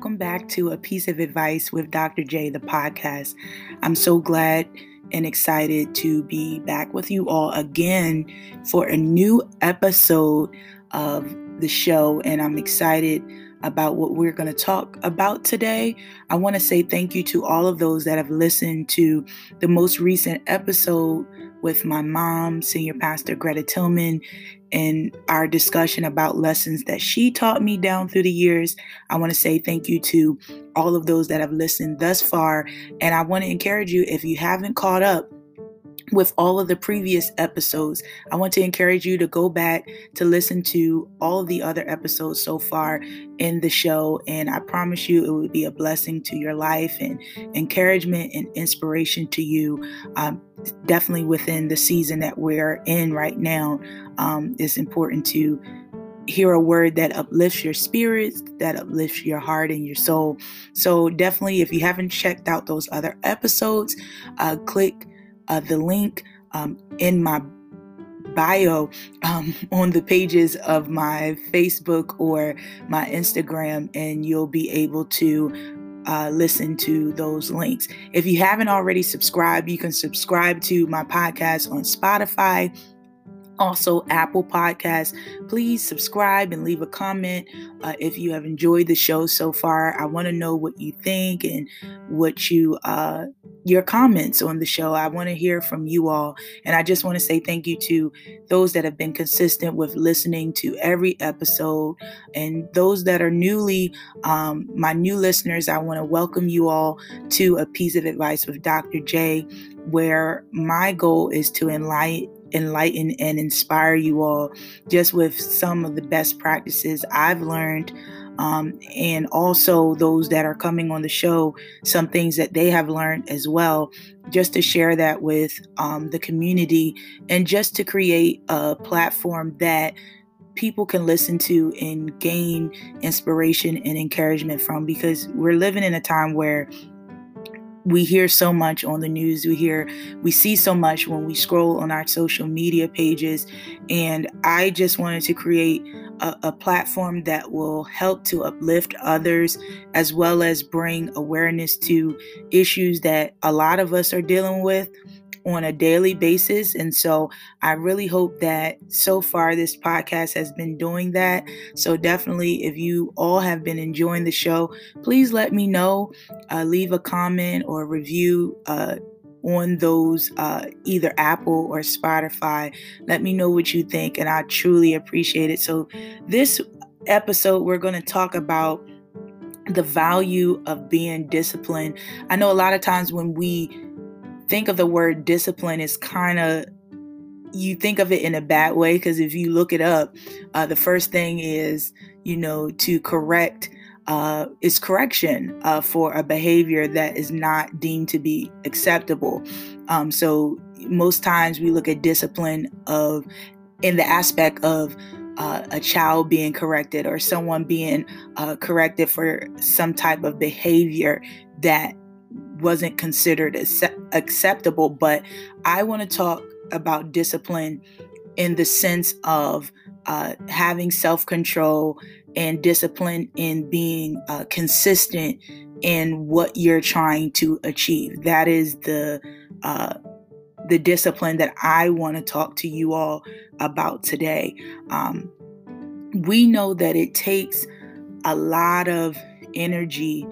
Welcome back to A Piece of Advice with Dr. J, the podcast. I'm so glad and excited to be back with you all again for a new episode of the show, and I'm excited about what we're going to talk about today. I want to say thank you to all of those that have listened to the most recent episode with my mom, Senior Pastor Greta Tilghman, and our discussion about lessons that she taught me down through the years. I want to say thank you to all of those that have listened thus far. And I want to encourage you if you haven't caught up, with all of the previous episodes. I want to encourage you to go back to listen to all of the other episodes so far in the show. And I promise you, it will be a blessing to your life and encouragement and inspiration to you. Um, definitely within the season that we're in right now, um, it's important to hear a word that uplifts your spirits, that uplifts your heart and your soul. So, definitely, if you haven't checked out those other episodes, uh, click uh, the link um, in my bio um, on the pages of my Facebook or my Instagram, and you'll be able to uh, listen to those links. If you haven't already subscribed, you can subscribe to my podcast on Spotify, also Apple Podcasts. Please subscribe and leave a comment uh, if you have enjoyed the show so far. I want to know what you think and what you uh, your comments on the show. I want to hear from you all, and I just want to say thank you to those that have been consistent with listening to every episode, and those that are newly um, my new listeners. I want to welcome you all to a piece of advice with Dr. J, where my goal is to enlighten enlighten and inspire you all just with some of the best practices I've learned. Um, and also those that are coming on the show, some things that they have learned as well, just to share that with um, the community and just to create a platform that people can listen to and gain inspiration and encouragement from because we're living in a time where we hear so much on the news. We hear we see so much when we scroll on our social media pages. And i just wanted to create a, a, platform that will help to uplift others as well as bring awareness to issues that a lot of us are dealing with on a daily basis. And so I really hope that so far this podcast has been doing that. So definitely, if you all have been enjoying the show, please let me know. Uh, leave a comment or review. Uh, on those uh, either Apple or Spotify. Let me know what you think, and I truly appreciate it. So, this episode, we're going to talk about the value of being disciplined. I know a lot of times when we think of the word discipline as kind of you think of it in a bad way because if you look it up, uh, the first thing is you know to correct uh, is correction uh, for a behavior that is not deemed to be acceptable. Um, so most times we look at discipline of in the aspect of uh, a child being corrected or someone being uh, corrected for some type of behavior that wasn't considered acceptable. But I want to talk about discipline in the sense of uh, having self control and discipline in being uh, consistent in what you're trying to achieve. That is the uh, the discipline that I want to talk to you all about today. Um, we know that it takes a lot of energy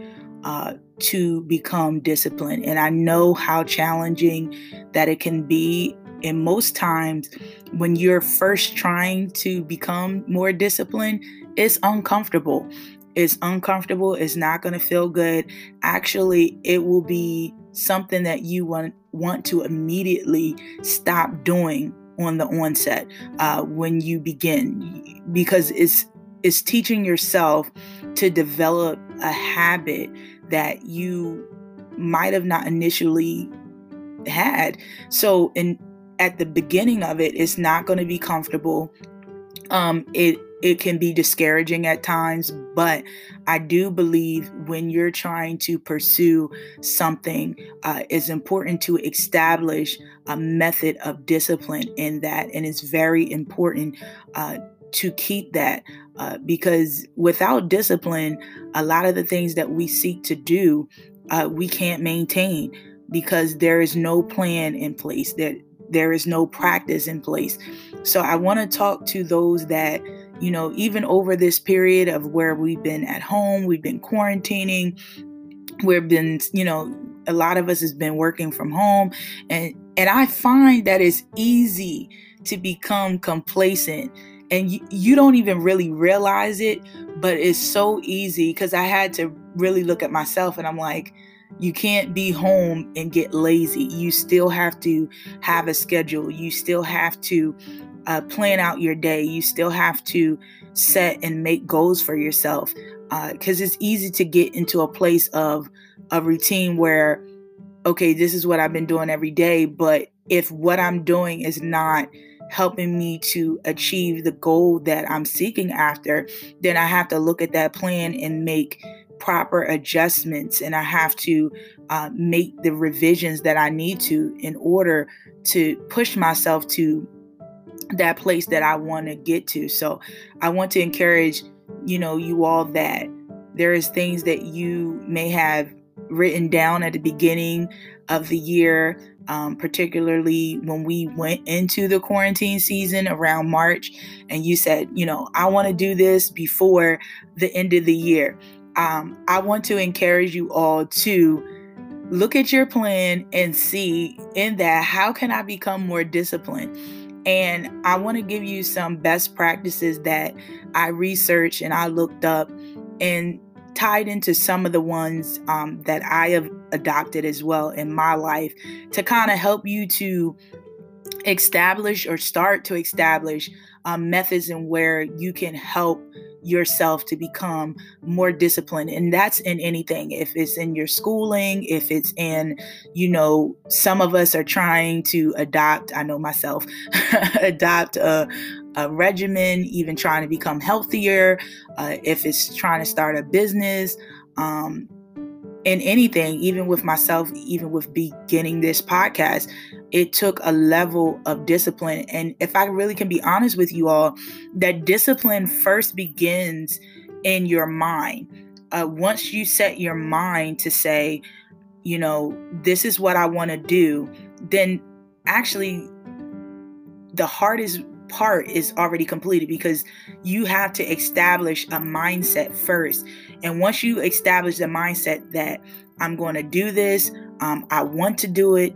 uh, to become disciplined. And I know how challenging that it can be. And most times, when you're first trying to become more disciplined, it's uncomfortable. It's uncomfortable. It's not going to feel good. Actually, it will be something that you want want to immediately stop doing on the onset uh, when you begin, because it's it's teaching yourself to develop a habit that you might have not initially had. So in at the beginning of it, it's not going to be comfortable. Um, it it can be discouraging at times, but I do believe when you're trying to pursue something, uh, it's important to establish a method of discipline in that, and it's very important uh, to keep that uh, because without discipline, a lot of the things that we seek to do, uh, we can't maintain because there is no plan in place. That there is no practice in place. So I want to talk to those that you know, even over this period of where we've been at home, we've been quarantining, we've been, you know, a lot of us has been working from home and and I find that it's easy to become complacent and you, you don't even really realize it but it's so easy because i had to really look at myself and i'm like you can't be home and get lazy. You still have to have a schedule. You still have to uh, plan out your day. You still have to set and make goals for yourself because uh, it's easy to get into a place of a routine where okay this is what i've been doing every day but if what i'm doing is not helping me to achieve the goal that I'm seeking after, then I have to look at that plan and make proper adjustments and I have to uh, make the revisions that I need to in order to push myself to that place that I want to get to. So I want to encourage, you know, you all that there is things that you may have written down at the beginning of the year um, particularly when we went into the quarantine season around March, and you said, you know, I want to do this before the end of the year. Um, I want to encourage you all to look at your plan and see in that how can I become more disciplined. And I want to give you some best practices that I researched and I looked up and tied into some of the ones um, that I have adopted as well in my life to kind of help you to establish or start to establish um, methods and where you can help yourself to become more disciplined and that's in anything if it's in your schooling if it's in you know some of us are trying to adopt i know myself adopt a, a regimen even trying to become healthier uh, if it's trying to start a business um, in anything, even with myself, even with beginning this podcast, it took a level of discipline. And if I really can be honest with you all, that discipline first begins in your mind. Uh, once you set your mind to say, you know, this is what I want to do, then actually the hardest part is already completed because you have to establish a mindset first. And once you establish the mindset that I'm going to do this, um, I want to do it,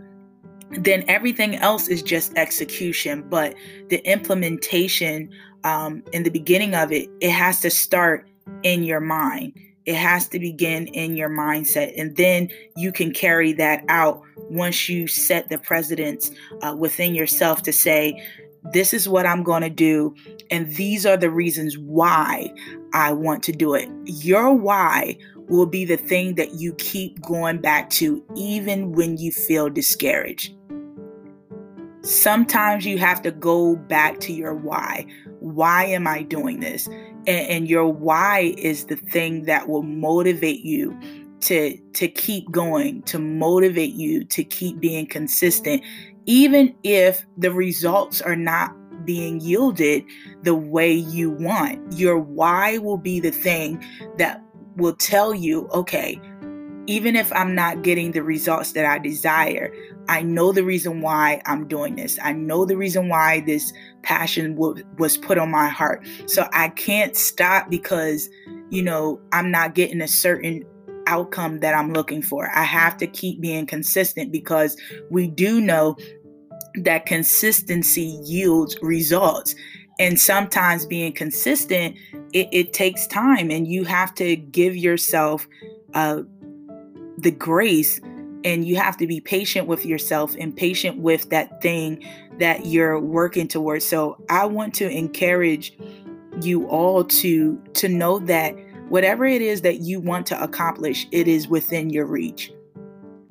then everything else is just execution. But the implementation um, in the beginning of it, it has to start in your mind. It has to begin in your mindset. And then you can carry that out once you set the precedence uh, within yourself to say, this is what I'm going to do, and these are the reasons why I want to do it. Your why will be the thing that you keep going back to, even when you feel discouraged. Sometimes you have to go back to your why. Why am I doing this? And, and your why is the thing that will motivate you to to keep going to motivate you to keep being consistent even if the results are not being yielded the way you want. Your why will be the thing that will tell you, okay, even if I'm not getting the results that I desire, I know the reason why I'm doing this. I know the reason why this passion w- was put on my heart. So I can't stop because, you know, I'm not getting a certain outcome that I'm looking for. I have to keep being consistent because we do know that consistency yields results. And sometimes being consistent, it, it takes time, and you have to give yourself uh, the grace and you have to be patient with yourself and patient with that thing that you're working towards. So I want to encourage you all to to know that whatever it is that you want to accomplish, it is within your reach.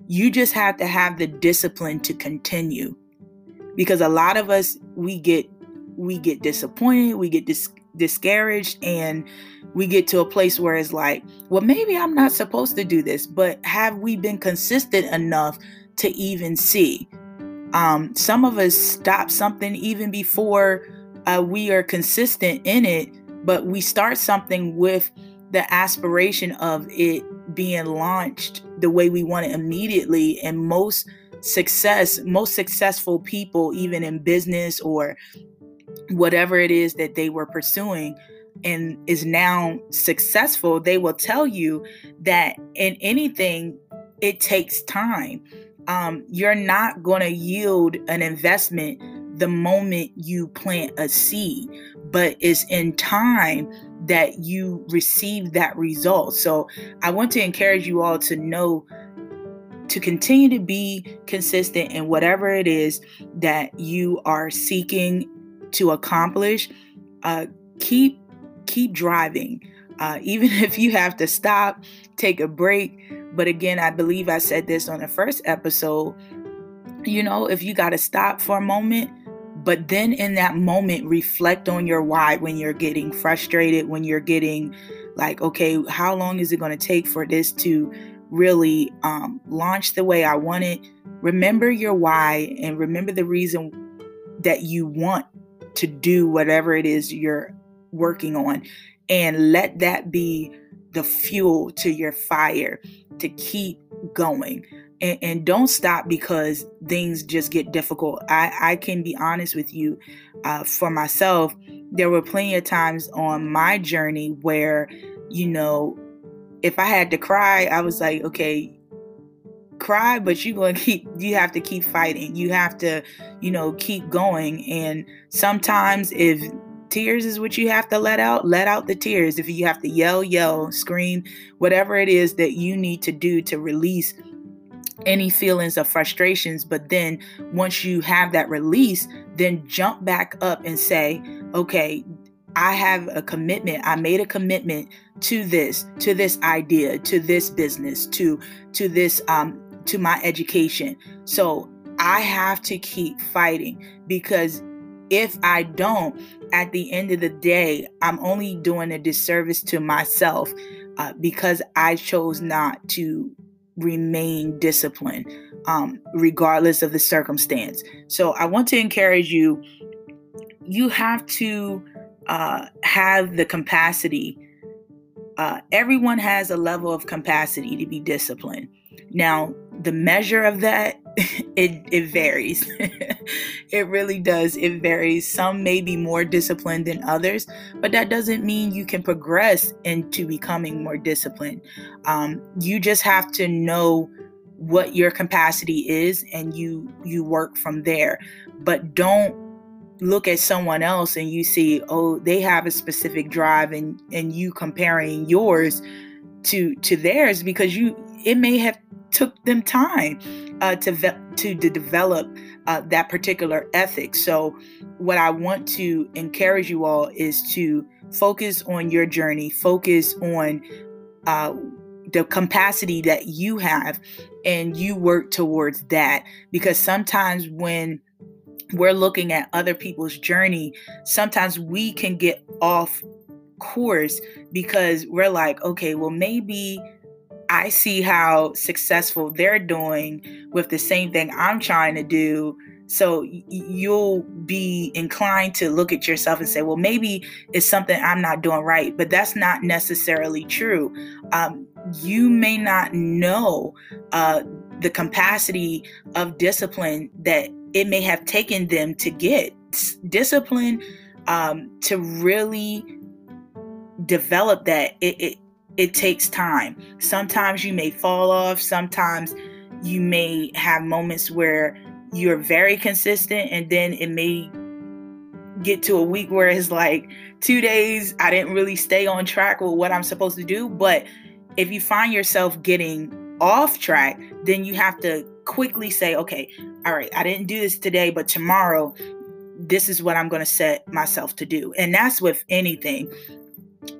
You just have to have the discipline to continue. Because a lot of us we get we get disappointed, we get dis- discouraged and we get to a place where it's like, well maybe I'm not supposed to do this, but have we been consistent enough to even see? Um, some of us stop something even before uh, we are consistent in it, but we start something with the aspiration of it being launched the way we want it immediately. And most success, most successful people, even in business or whatever it is that they were pursuing, and is now successful, they will tell you that in anything, it takes time. Um, you're not going to yield an investment the moment you plant a seed, but it's in time that you receive that result. So I want to encourage you all to know to continue to be consistent in whatever it is that you are seeking to accomplish. Uh, keep keep driving, uh, even if you have to stop, take a break. But again, I believe I said this on the first episode. You know, if you got to stop for a moment, but then in that moment, reflect on your why when you're getting frustrated, when you're getting like, okay, how long is it going to take for this to really um, launch the way I want it? Remember your why and remember the reason that you want to do whatever it is you're working on. And let that be the fuel to your fire to keep going and, and don't stop because things just get difficult. I, I can be honest with you. Uh, for myself, there were plenty of times on my journey where, you know, if I had to cry, I was like, okay, cry, but you're going to keep, you have to keep fighting. You have to, you know, keep going. And sometimes if tears is what you have to let out, let out the tears. If you have to yell, yell, scream, whatever it is that you need to do to release any feelings of frustrations. But then once you have that release, then jump back up and say, okay, I have a commitment. I made a commitment to this, to this idea, to this business, to to this um to my education. So I have to keep fighting because if I don't, at the end of the day, I'm only doing a disservice to myself uh, because I chose not to remain disciplined, um, regardless of the circumstance. So I want to encourage you. You have to uh, have the capacity. Uh, everyone has a level of capacity to be disciplined. Now, the measure of that it it varies. it really does. It varies. Some may be more disciplined than others, but that doesn't mean you can progress into becoming more disciplined. Um, you just have to know what your capacity is, and you you work from there. But don't look at someone else and you see, oh, they have a specific drive, and and you comparing yours to to theirs because you it may have took them time uh, to, ve- to, develop uh, that particular ethic. So, what I want to encourage you all is to focus on your journey, focus on uh, the capacity that you have, and you work towards that. Because sometimes when we're looking at other people's journey, sometimes we can get off course because we're like, okay, well, maybe I see how successful they're doing with the same thing I'm trying to do. So you'll be inclined to look at yourself and say, well, maybe it's something I'm not doing right. But that's not necessarily true. Um, you may not know uh, the capacity of discipline that it may have taken them to get. Discipline um, to really develop that, it, it it takes time. Sometimes you may fall off, sometimes you may have moments where you're very consistent and then it may get to a week where it's like 2 days I didn't really stay on track with what I'm supposed to do, but if you find yourself getting off track, then you have to quickly say, okay, all right, I didn't do this today, but tomorrow this is what I'm going to set myself to do. And that's with anything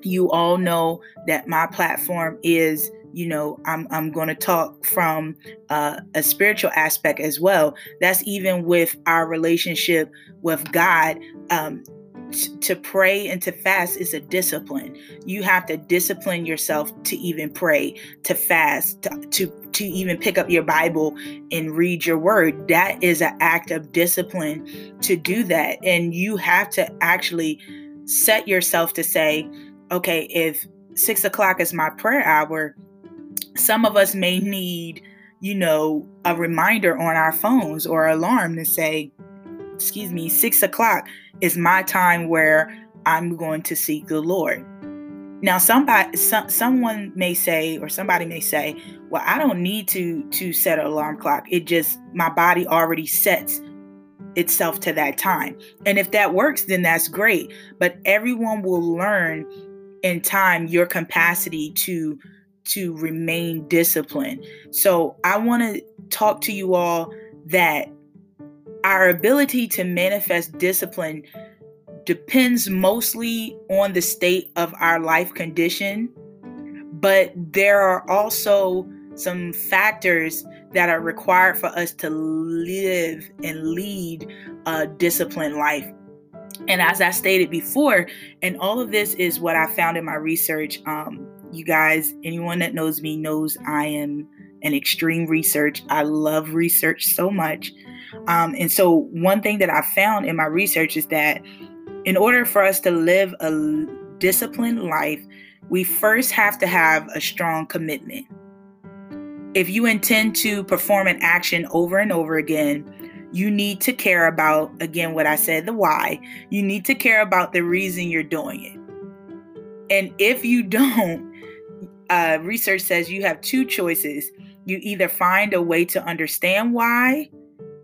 you all know that my platform is you know i'm, I'm going to talk from uh, a spiritual aspect as well that's even with our relationship with god um, to pray and to fast is a discipline. You have to discipline yourself to even pray, to fast, to, to, to even pick up your Bible and read your word. That is an act of discipline to do that. And you have to actually set yourself to say, okay, if six o'clock is my prayer hour, some of us may need, you know, a reminder on our phones or alarm to say, excuse me, six o'clock is my time where I'm going to seek the Lord. Now, somebody, some, someone may say, or somebody may say, "Well, I don't need to to set an alarm clock. It just my body already sets itself to that time." And if that works, then that's great. But everyone will learn in time your capacity to to remain disciplined. So I want to talk to you all that our ability to manifest discipline depends mostly on the state of our life condition, but there are also some factors that are required for us to live and lead a disciplined life. And as I stated before, and all of this is what I found in my research. Um, you guys, anyone that knows me knows I am an extreme research. I love research so much. Um, and so, one thing that I found in my research is that in order for us to live a disciplined life, we first have to have a strong commitment. If you intend to perform an action over and over again, you need to care about, again, what I said, the why. You need to care about the reason you're doing it. And if you don't, uh, research says you have two choices. You either find a way to understand why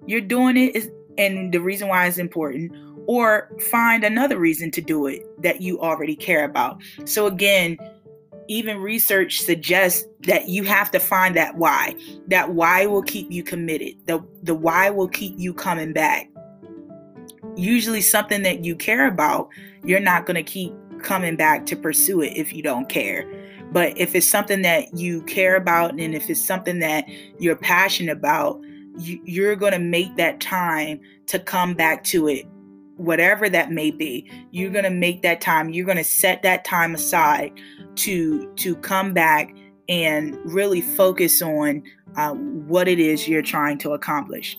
you're doing it is, and the reason why is important, or find another reason to do it that you already care about. So, again, even research suggests that you have to find that why. That why will keep you committed. The, the why will keep you coming back. Usually, something that you care about, you're not going to keep coming back to pursue it if you don't care. But if it's something that you care about and if it's something that you're passionate about, you, you're going to make that time to come back to it whatever that may be you're going to make that time you're going to set that time aside to to come back and really focus on uh, what it is you're trying to accomplish.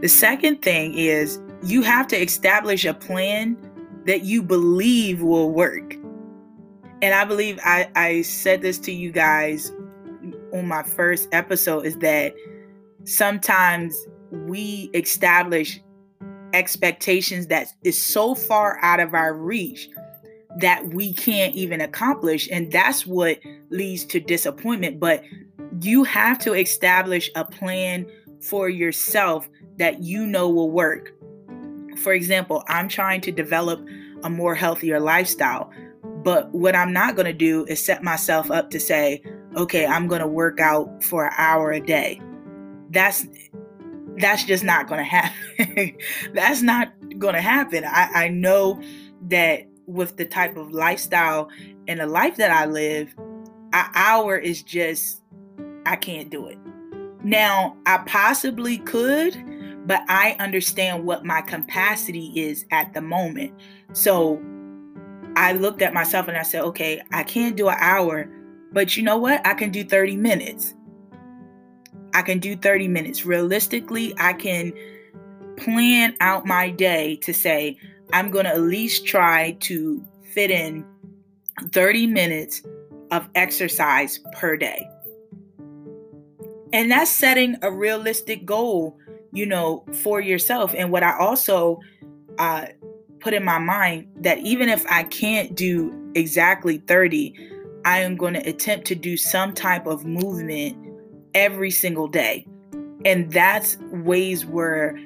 The second thing is you have to establish a plan that you believe will work. And i believe i i said this to you guys on my first episode is that sometimes we establish expectations that is so far out of our reach that we can't even accomplish and that's what leads to disappointment. But you have to establish a plan for yourself that you know will work. For example i'm trying to develop a more healthier lifestyle but what i'm not going to do is set myself up to say okay i'm going to work out for an hour a day. That's that's just not going to happen. that's not going to happen. I, I know that with the type of lifestyle and the life that I live, an hour is just, I can't do it. Now, I possibly could, but I understand what my capacity is at the moment. So I looked at myself and I said, okay, I can't do an hour, but you know what? I can do 30 minutes. I can do 30 minutes. Realistically, I can plan out my day to say, I'm going to at least try to fit in 30 minutes of exercise per day. And that's setting a realistic goal, you know, for yourself. And what I also uh, put in my mind that even if I can't do exactly 30, I am going to attempt to do some type of movement every single day. And that's ways where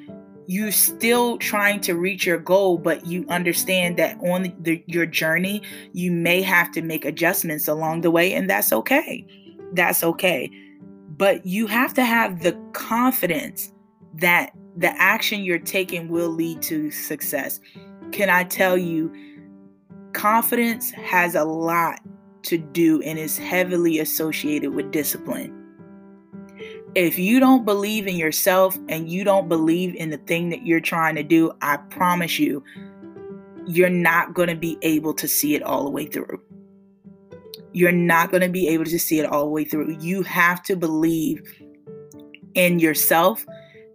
you're still trying to reach your goal, but you understand that on the, your journey, you may have to make adjustments along the way, and that's okay. That's okay. But you have to have the confidence that the action you're taking will lead to success. Can I tell you, confidence has a lot to do and is heavily associated with discipline if you don't believe in yourself and you don't believe in the thing that you're trying to do, I promise you, you're not going to be able to see it all the way through. You're not going to be able to see it all the way through. You have to believe in yourself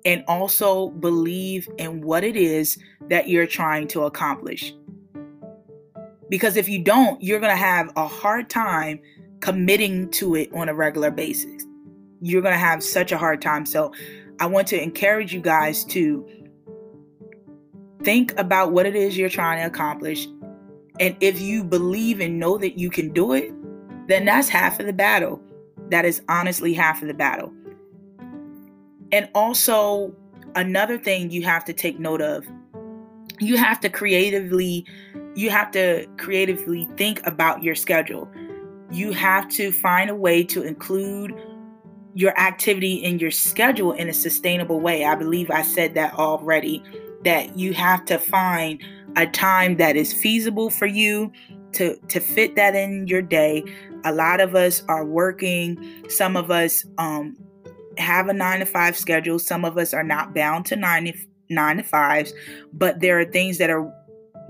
and also believe in what it is that you're trying to accomplish. Because if you don't, you're going to have a hard time committing to it on a regular basis. You're going to have such a hard time. So, I want to encourage you guys to think about what it is you're trying to accomplish. And if you believe and know that you can do it, then that's half of the battle. That is honestly half of the battle. And also, another thing you have to take note of you have to creatively you have to creatively think about your schedule you have to find a way to include your activity and your schedule in a sustainable way. I believe I said that already that you have to find a time that is feasible for you to to fit that in your day. A lot of us are working, some of us um have a 9 to 5 schedule, some of us are not bound to 9 to, 9 to 5s, but there are things that are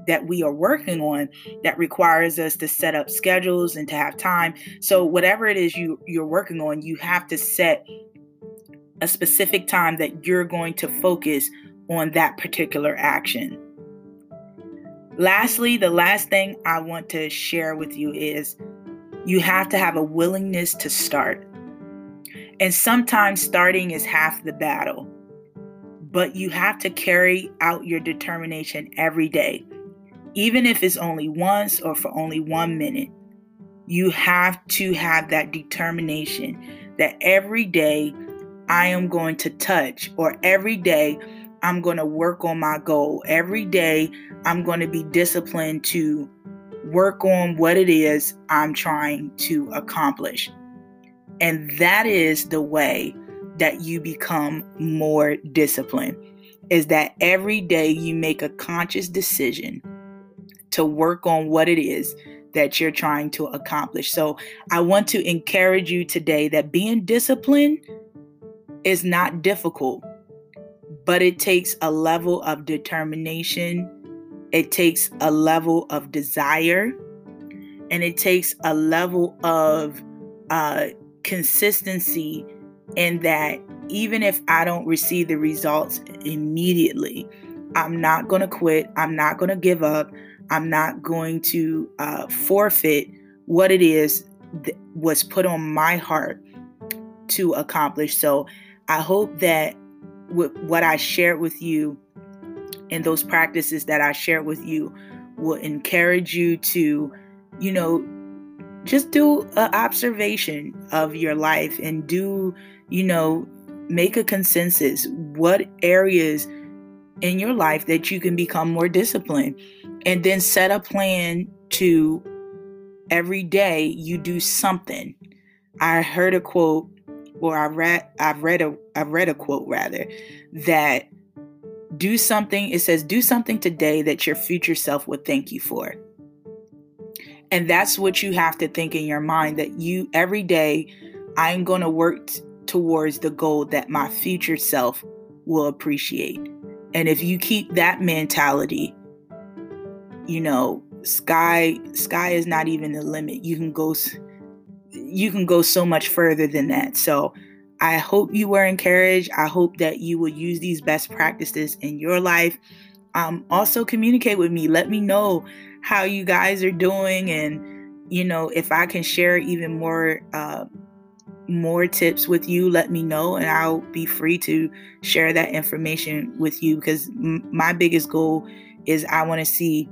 that we are working on that requires us to set up schedules and to have time. So whatever it is you you're working on, you have to set a specific time that you're going to focus on that particular action. Lastly, the last thing I want to share with you is you have to have a willingness to start. And sometimes starting is half the battle, but you have to carry out your determination every day even if it's only once or for only one minute, you have to have that determination that every day I am going to touch, or every day I'm going to work on my goal. Every day I'm going to be disciplined to work on what it is I'm trying to accomplish. And that is the way that you become more disciplined is that every day you make a conscious decision to work on what it is that you're trying to accomplish. So I want to encourage you today that being disciplined is not difficult, but it takes a level of determination, it takes a level of desire, and it takes a level of uh, consistency in that even if I don't receive the results immediately, I'm not going to quit. I'm not going to give up. I'm not going to uh, forfeit what it is that was put on my heart to accomplish. So I hope that with what I shared with you and those practices that I shared with you will encourage you to, you know, just do an observation of your life and do, you know, make a consensus. What areas in your life that you can become more disciplined? and then set a plan to every day you do something. I heard a quote, or I read, I've read a, I read a quote rather, that do something. It says, do something today that your future self would thank you for. And that's what you have to think in your mind that you every day, I'm going to work t- towards the goal that my future self will appreciate. And if you keep that mentality, you know, sky sky is not even the limit. You can go you can go so much further than that. So I hope you were encouraged. I hope that you will use these best practices in your life. Um, also communicate with me. Let me know how you guys are doing and you know if I can share even more uh, more tips with you, let me know and I'll be free to share that information with you because m- my biggest goal is I want to see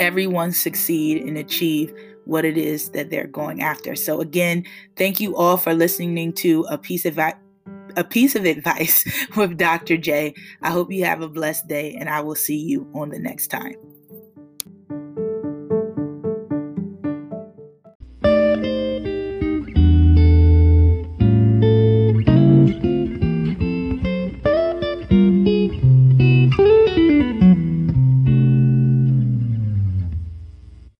everyone succeed and achieve what it is that they're going after. So again, thank you all for listening to a piece of a piece of advice with Dr. J. I hope you have a blessed day and I will see you on the next time.